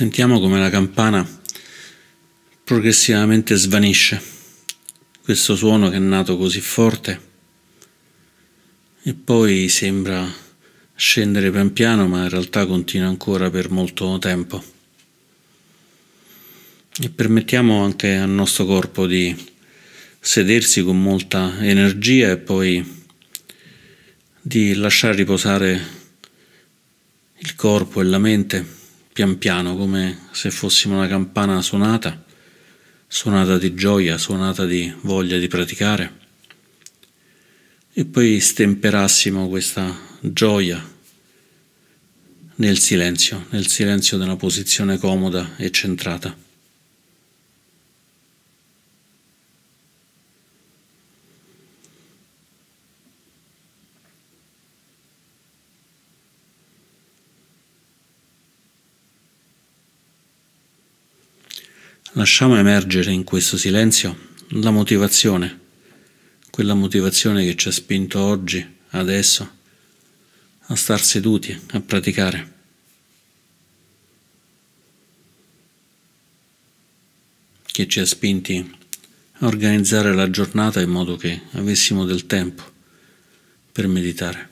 Sentiamo come la campana progressivamente svanisce, questo suono che è nato così forte e poi sembra scendere pian piano ma in realtà continua ancora per molto tempo. E permettiamo anche al nostro corpo di sedersi con molta energia e poi di lasciare riposare il corpo e la mente pian piano, come se fossimo una campana suonata, suonata di gioia, suonata di voglia di praticare, e poi stemperassimo questa gioia nel silenzio, nel silenzio della posizione comoda e centrata. Lasciamo emergere in questo silenzio la motivazione, quella motivazione che ci ha spinto oggi, adesso, a star seduti, a praticare. che ci ha spinti a organizzare la giornata in modo che avessimo del tempo per meditare.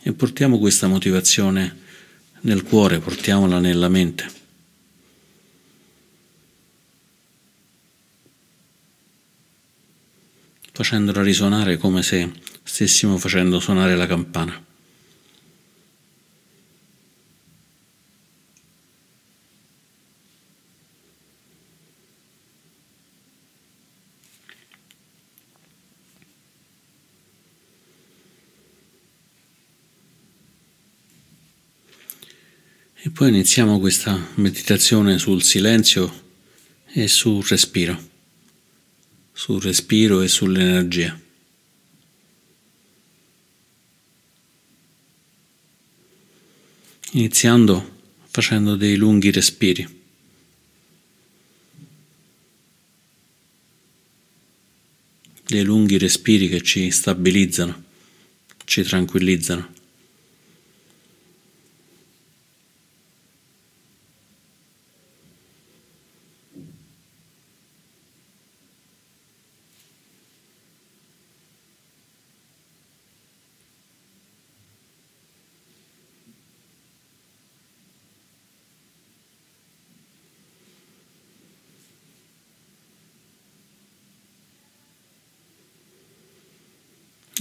E portiamo questa motivazione nel cuore, portiamola nella mente. facendola risuonare come se stessimo facendo suonare la campana. E poi iniziamo questa meditazione sul silenzio e sul respiro, sul respiro e sull'energia. Iniziando facendo dei lunghi respiri. Dei lunghi respiri che ci stabilizzano, ci tranquillizzano.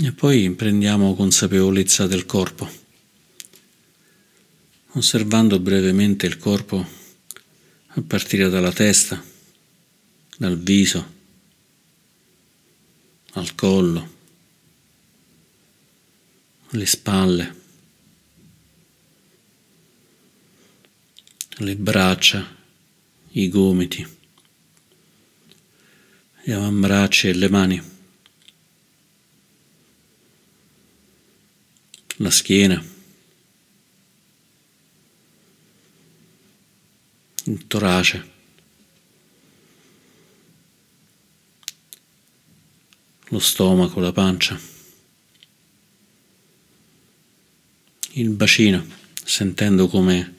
E poi prendiamo consapevolezza del corpo, osservando brevemente il corpo a partire dalla testa, dal viso, al collo, le spalle, le braccia, i gomiti, gli avambracci e le mani. La schiena, il torace, lo stomaco, la pancia, il bacino, sentendo come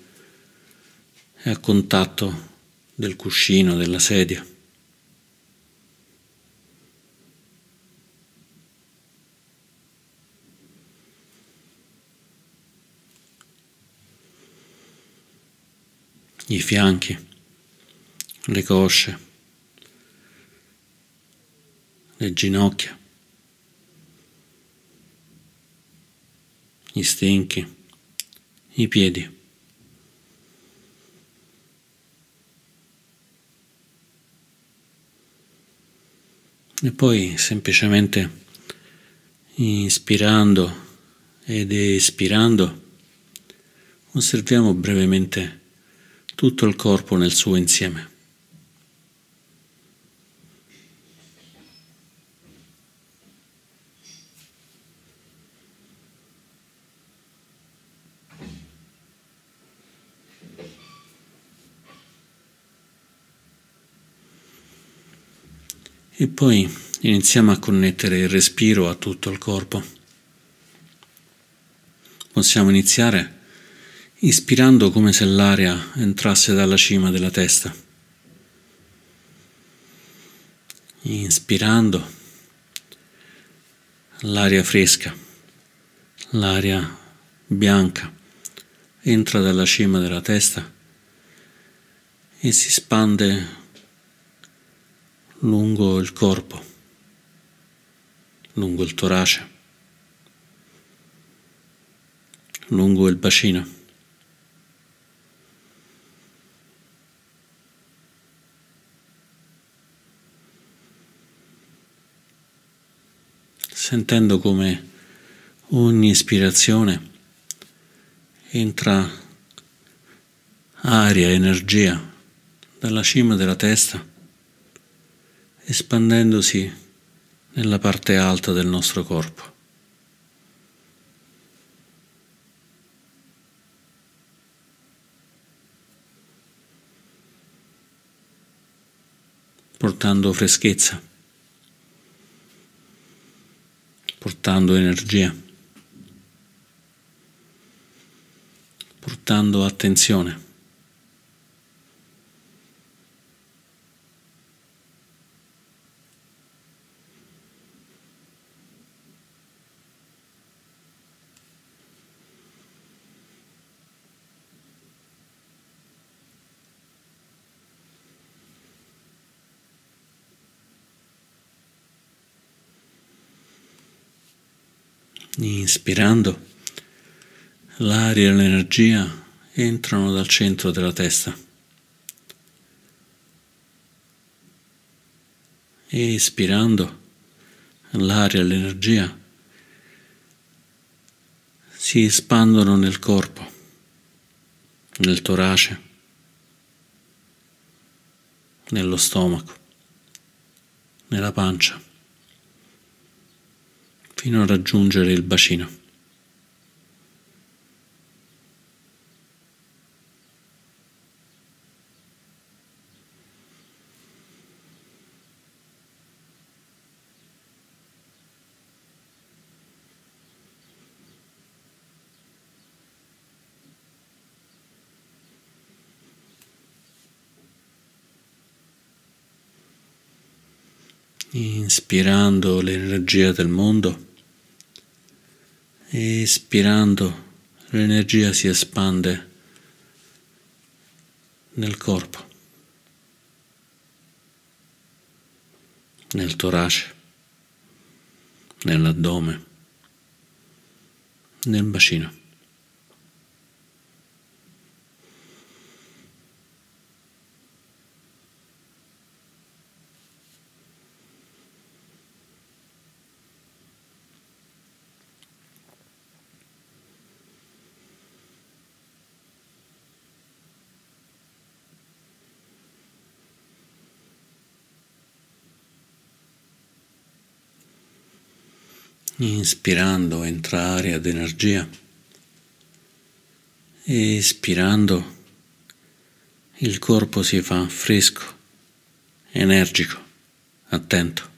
è a contatto del cuscino, della sedia. I fianchi, le cosce, le ginocchia, gli stinchi, i piedi. E poi semplicemente inspirando ed espirando osserviamo brevemente tutto il corpo nel suo insieme. E poi iniziamo a connettere il respiro a tutto il corpo, possiamo iniziare ispirando come se l'aria entrasse dalla cima della testa. Inspirando l'aria fresca, l'aria bianca entra dalla cima della testa e si spande lungo il corpo, lungo il torace, lungo il bacino. Sentendo come ogni ispirazione entra aria, energia dalla cima della testa, espandendosi nella parte alta del nostro corpo. portando freschezza, portando energia. portando attenzione. Inspirando l'aria e l'energia entrano dal centro della testa. E ispirando l'aria e l'energia si espandono nel corpo, nel torace, nello stomaco, nella pancia, fino a raggiungere il bacino. inspirando l'energia del mondo, espirando l'energia si espande nel corpo, nel torace, nell'addome, nel bacino. Inspirando entra aria ed energia, espirando il corpo si fa fresco, energico, attento.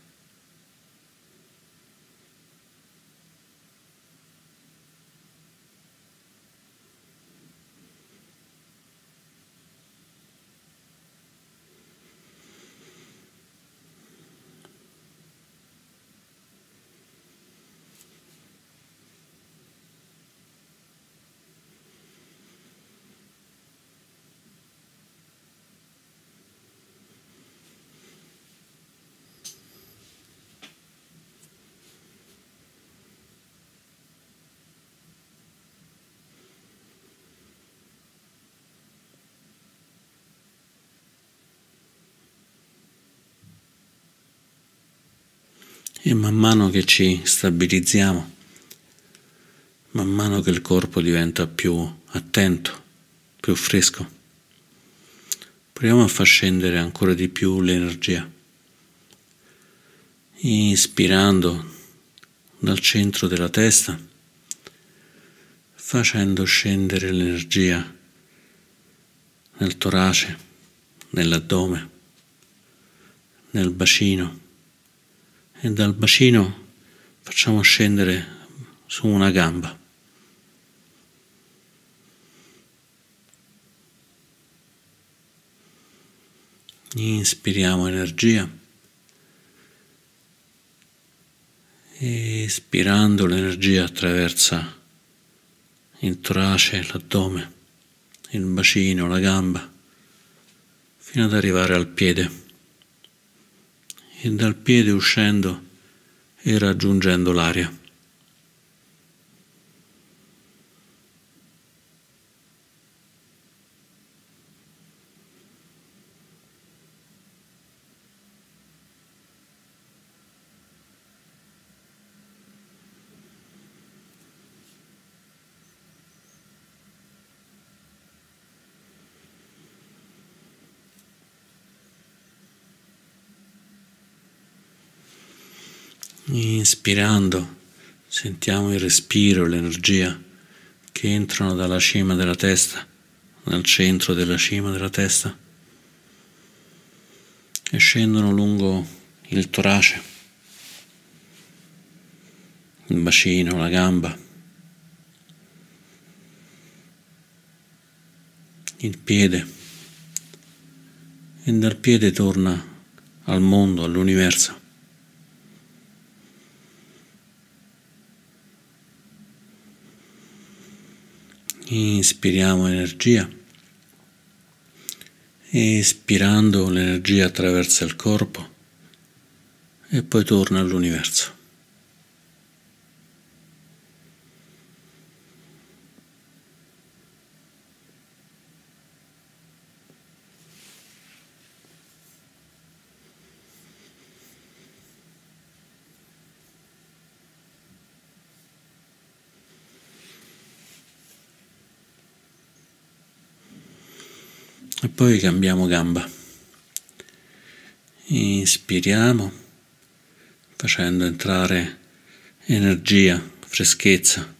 E man mano che ci stabilizziamo, man mano che il corpo diventa più attento, più fresco, proviamo a far scendere ancora di più l'energia, ispirando dal centro della testa, facendo scendere l'energia nel torace, nell'addome, nel bacino e dal bacino facciamo scendere su una gamba. Inspiriamo energia. Espirando l'energia attraversa il torace, l'addome, il bacino, la gamba, fino ad arrivare al piede. E dal piede uscendo e raggiungendo l'aria. Inspirando sentiamo il respiro, l'energia che entrano dalla cima della testa, dal centro della cima della testa e scendono lungo il torace, il bacino, la gamba, il piede e dal piede torna al mondo, all'universo. Inspiriamo energia. Espirando l'energia attraversa il corpo e poi torna all'universo. E poi cambiamo gamba. Inspiriamo facendo entrare energia, freschezza,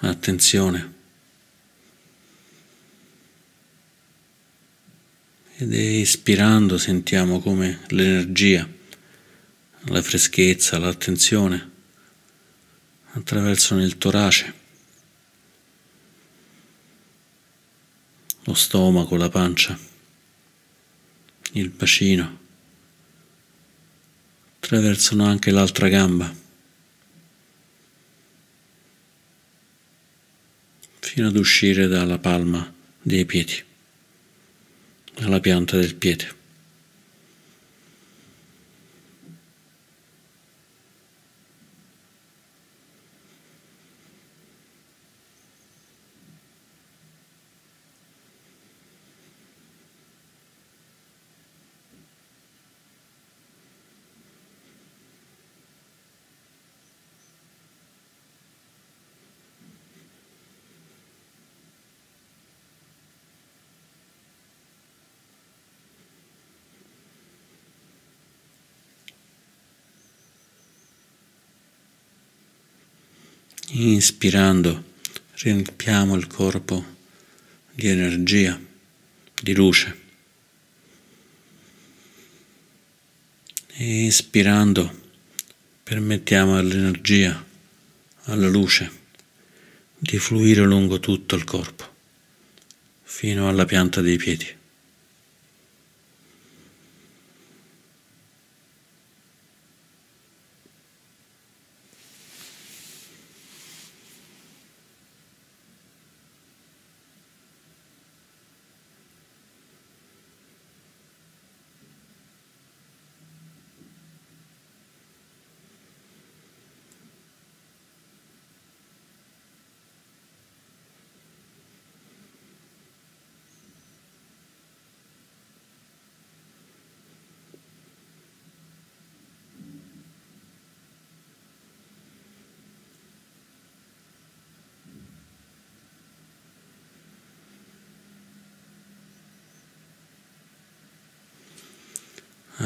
attenzione. Ed espirando sentiamo come l'energia, la freschezza, l'attenzione attraversano il torace lo stomaco, la pancia, il bacino, attraversano anche l'altra gamba, fino ad uscire dalla palma dei piedi, alla pianta del piede. Inspirando riempiamo il corpo di energia, di luce. E ispirando permettiamo all'energia, alla luce, di fluire lungo tutto il corpo, fino alla pianta dei piedi.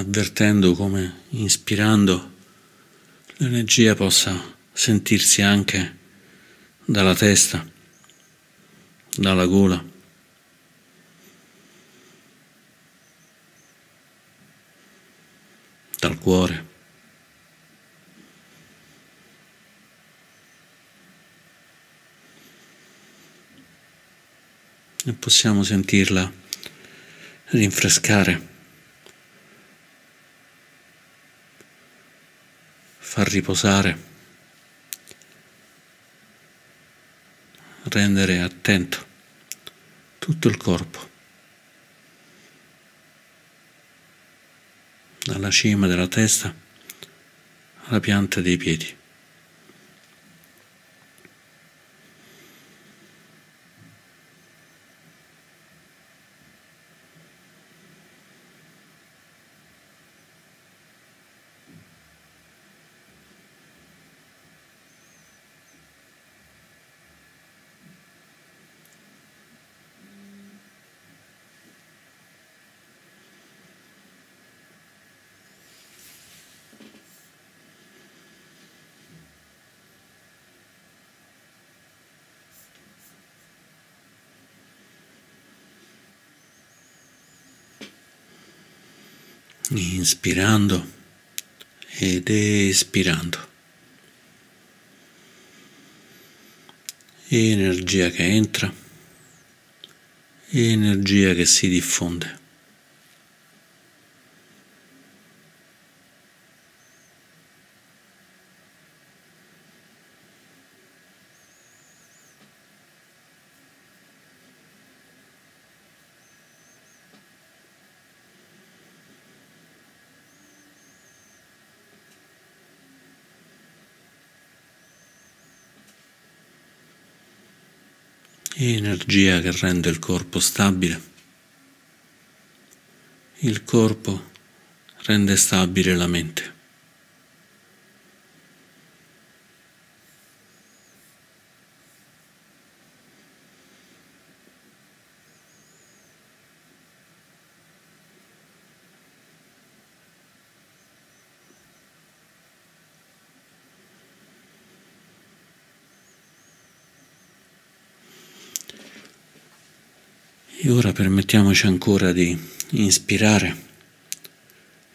Avvertendo come inspirando l'energia possa sentirsi anche dalla testa, dalla gola. dal cuore. E possiamo sentirla rinfrescare, far riposare, rendere attento tutto il corpo, dalla cima della testa alla pianta dei piedi. Inspirando ed espirando. Energia che entra, energia che si diffonde. Energia che rende il corpo stabile. Il corpo rende stabile la mente. Ora permettiamoci ancora di inspirare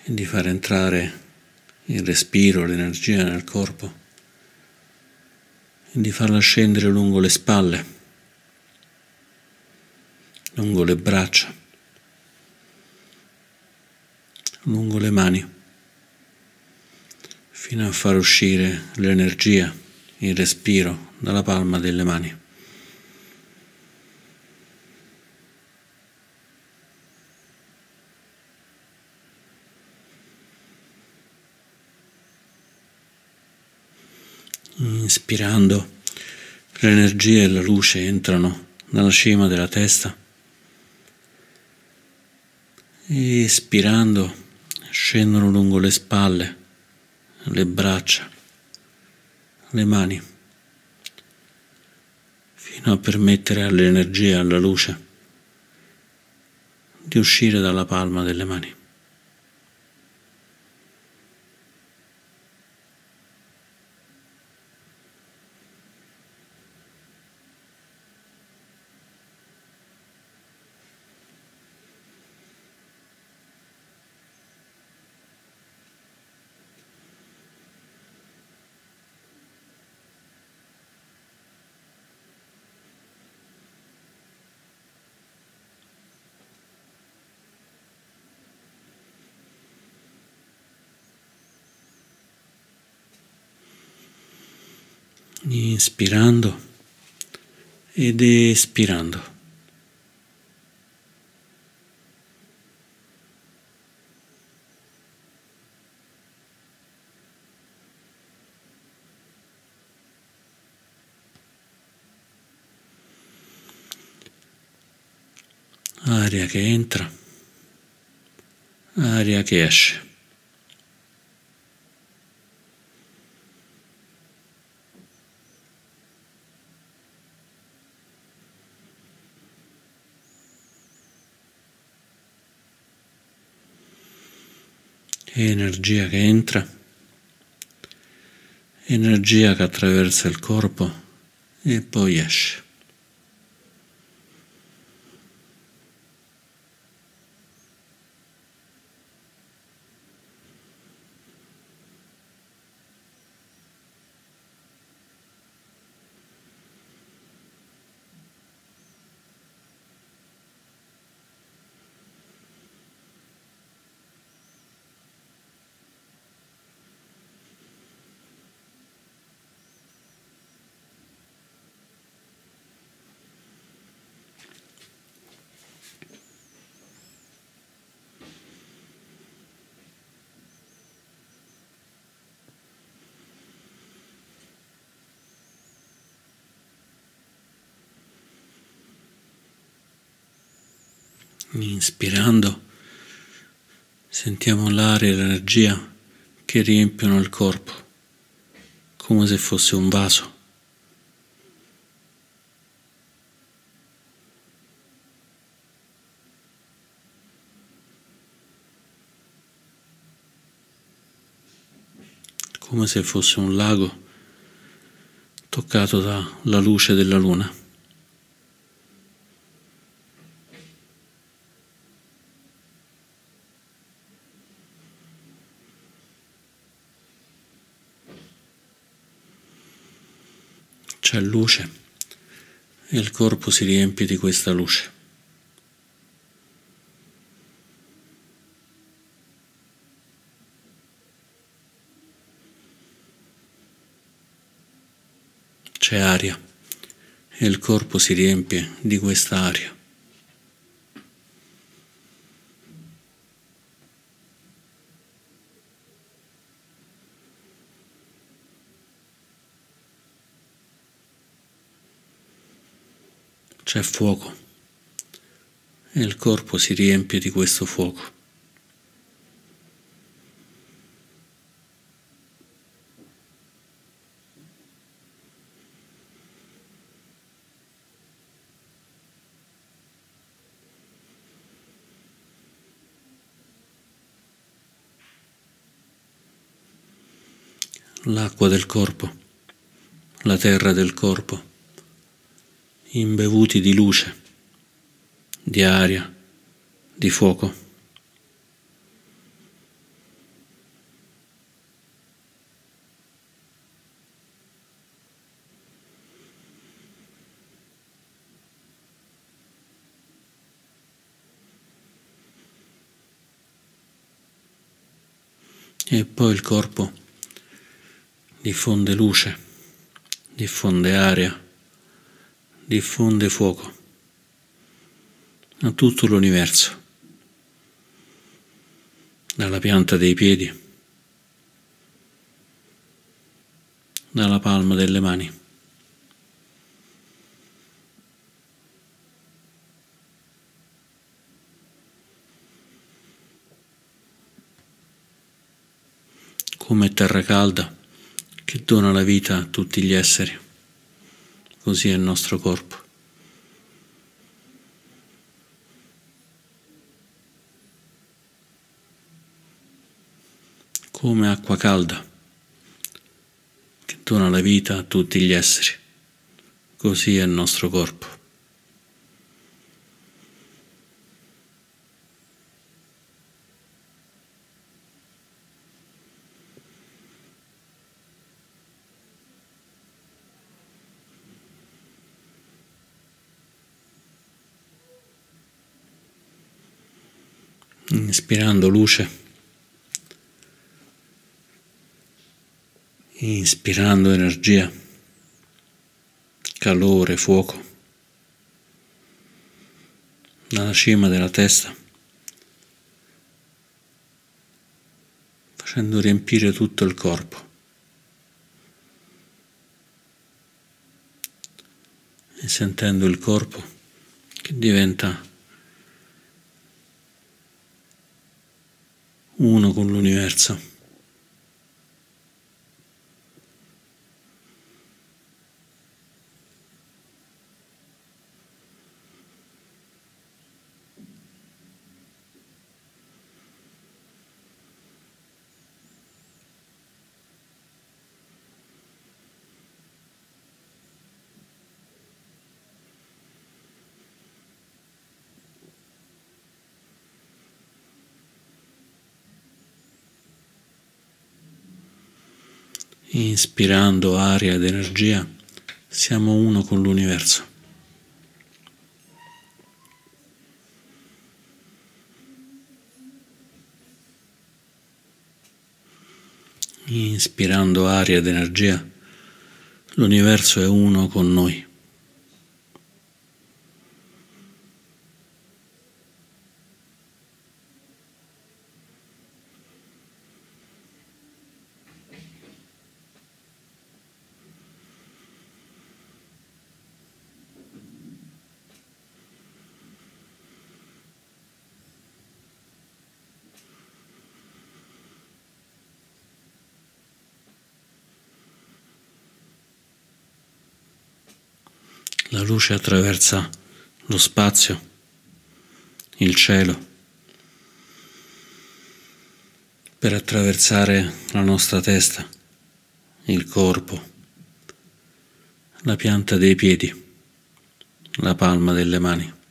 e di far entrare il respiro, l'energia nel corpo e di farla scendere lungo le spalle, lungo le braccia, lungo le mani, fino a far uscire l'energia, il respiro dalla palma delle mani. Inspirando, l'energia e la luce entrano dalla cima della testa. Espirando, scendono lungo le spalle, le braccia, le mani, fino a permettere all'energia e alla luce di uscire dalla palma delle mani. Inspirando ed espirando. Aria che entra, aria che esce. Energia che entra, energia che attraversa il corpo e poi esce. Inspirando sentiamo l'aria e l'energia che riempiono il corpo come se fosse un vaso. come se fosse un lago toccato dalla luce della luna. C'è luce e il corpo si riempie di questa luce. c'è aria e il corpo si riempie di questa aria. C'è fuoco e il corpo si riempie di questo fuoco. l'acqua del corpo, la terra del corpo, imbevuti di luce, di aria, di fuoco. E poi il corpo diffonde luce, diffonde aria, diffonde fuoco a tutto l'universo, dalla pianta dei piedi, dalla palma delle mani. come terra calda che dona la vita a tutti gli esseri. Così è il nostro corpo. Come acqua calda che dona la vita a tutti gli esseri. Così è il nostro corpo. Inspirando luce, inspirando energia, calore, fuoco, dalla cima della testa, facendo riempire tutto il corpo. E sentendo il corpo che diventa uno con l'universo. Inspirando aria ed energia, siamo uno con l'universo. Inspirando aria ed energia, l'universo è uno con noi. La luce attraversa lo spazio, il cielo, per attraversare la nostra testa, il corpo, la pianta dei piedi, la palma delle mani.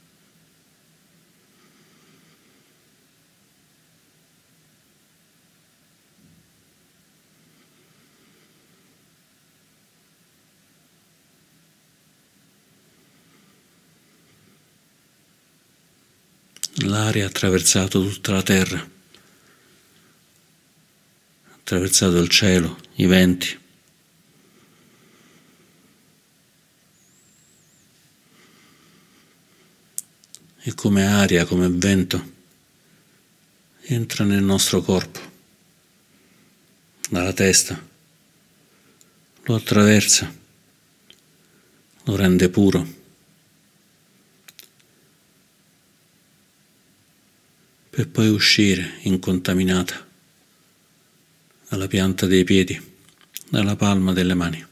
L'aria ha attraversato tutta la terra, ha attraversato il cielo, i venti. E come aria, come vento, entra nel nostro corpo, dalla testa, lo attraversa, lo rende puro. Per poi uscire incontaminata dalla pianta dei piedi, dalla palma delle mani.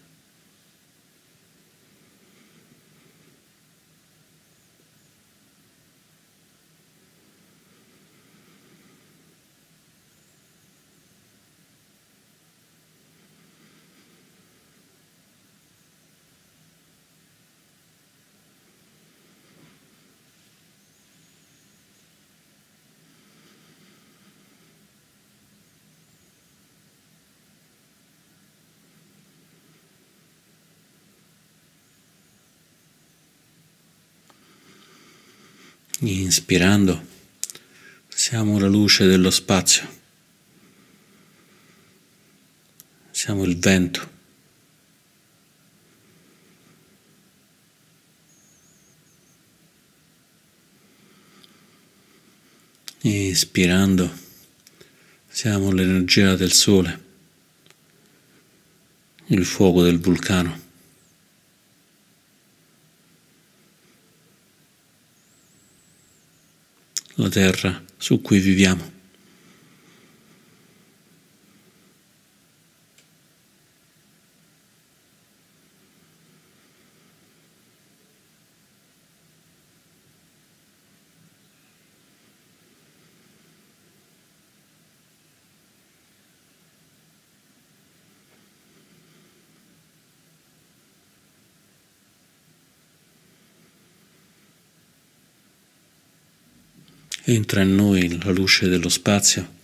Inspirando, siamo la luce dello spazio, siamo il vento. Ispirando, siamo l'energia del sole, il fuoco del vulcano. La terra su cui viviamo. Entra in noi la luce dello spazio,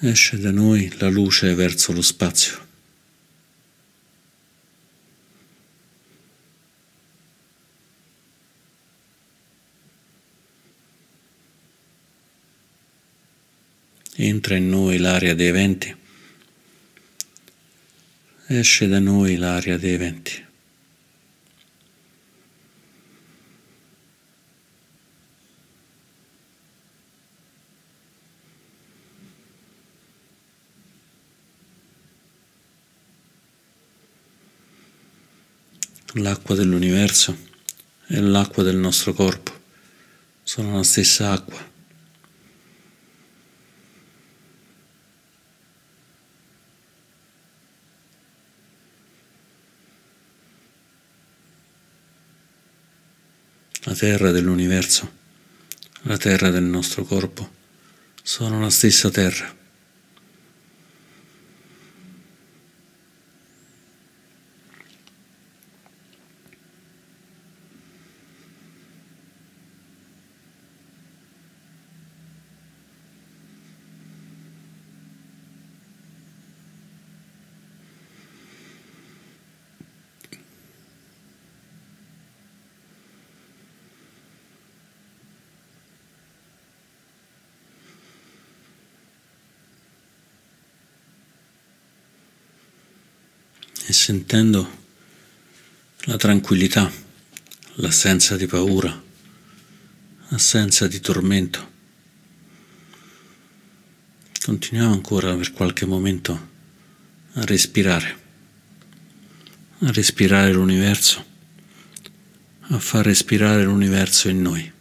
esce da noi la luce verso lo spazio. Entra in noi l'aria dei venti, esce da noi l'aria dei venti. L'acqua dell'universo e l'acqua del nostro corpo sono la stessa acqua. La terra dell'universo, la terra del nostro corpo sono la stessa terra. Sentendo la tranquillità, l'assenza di paura, l'assenza di tormento. Continuiamo ancora per qualche momento a respirare, a respirare l'universo, a far respirare l'universo in noi.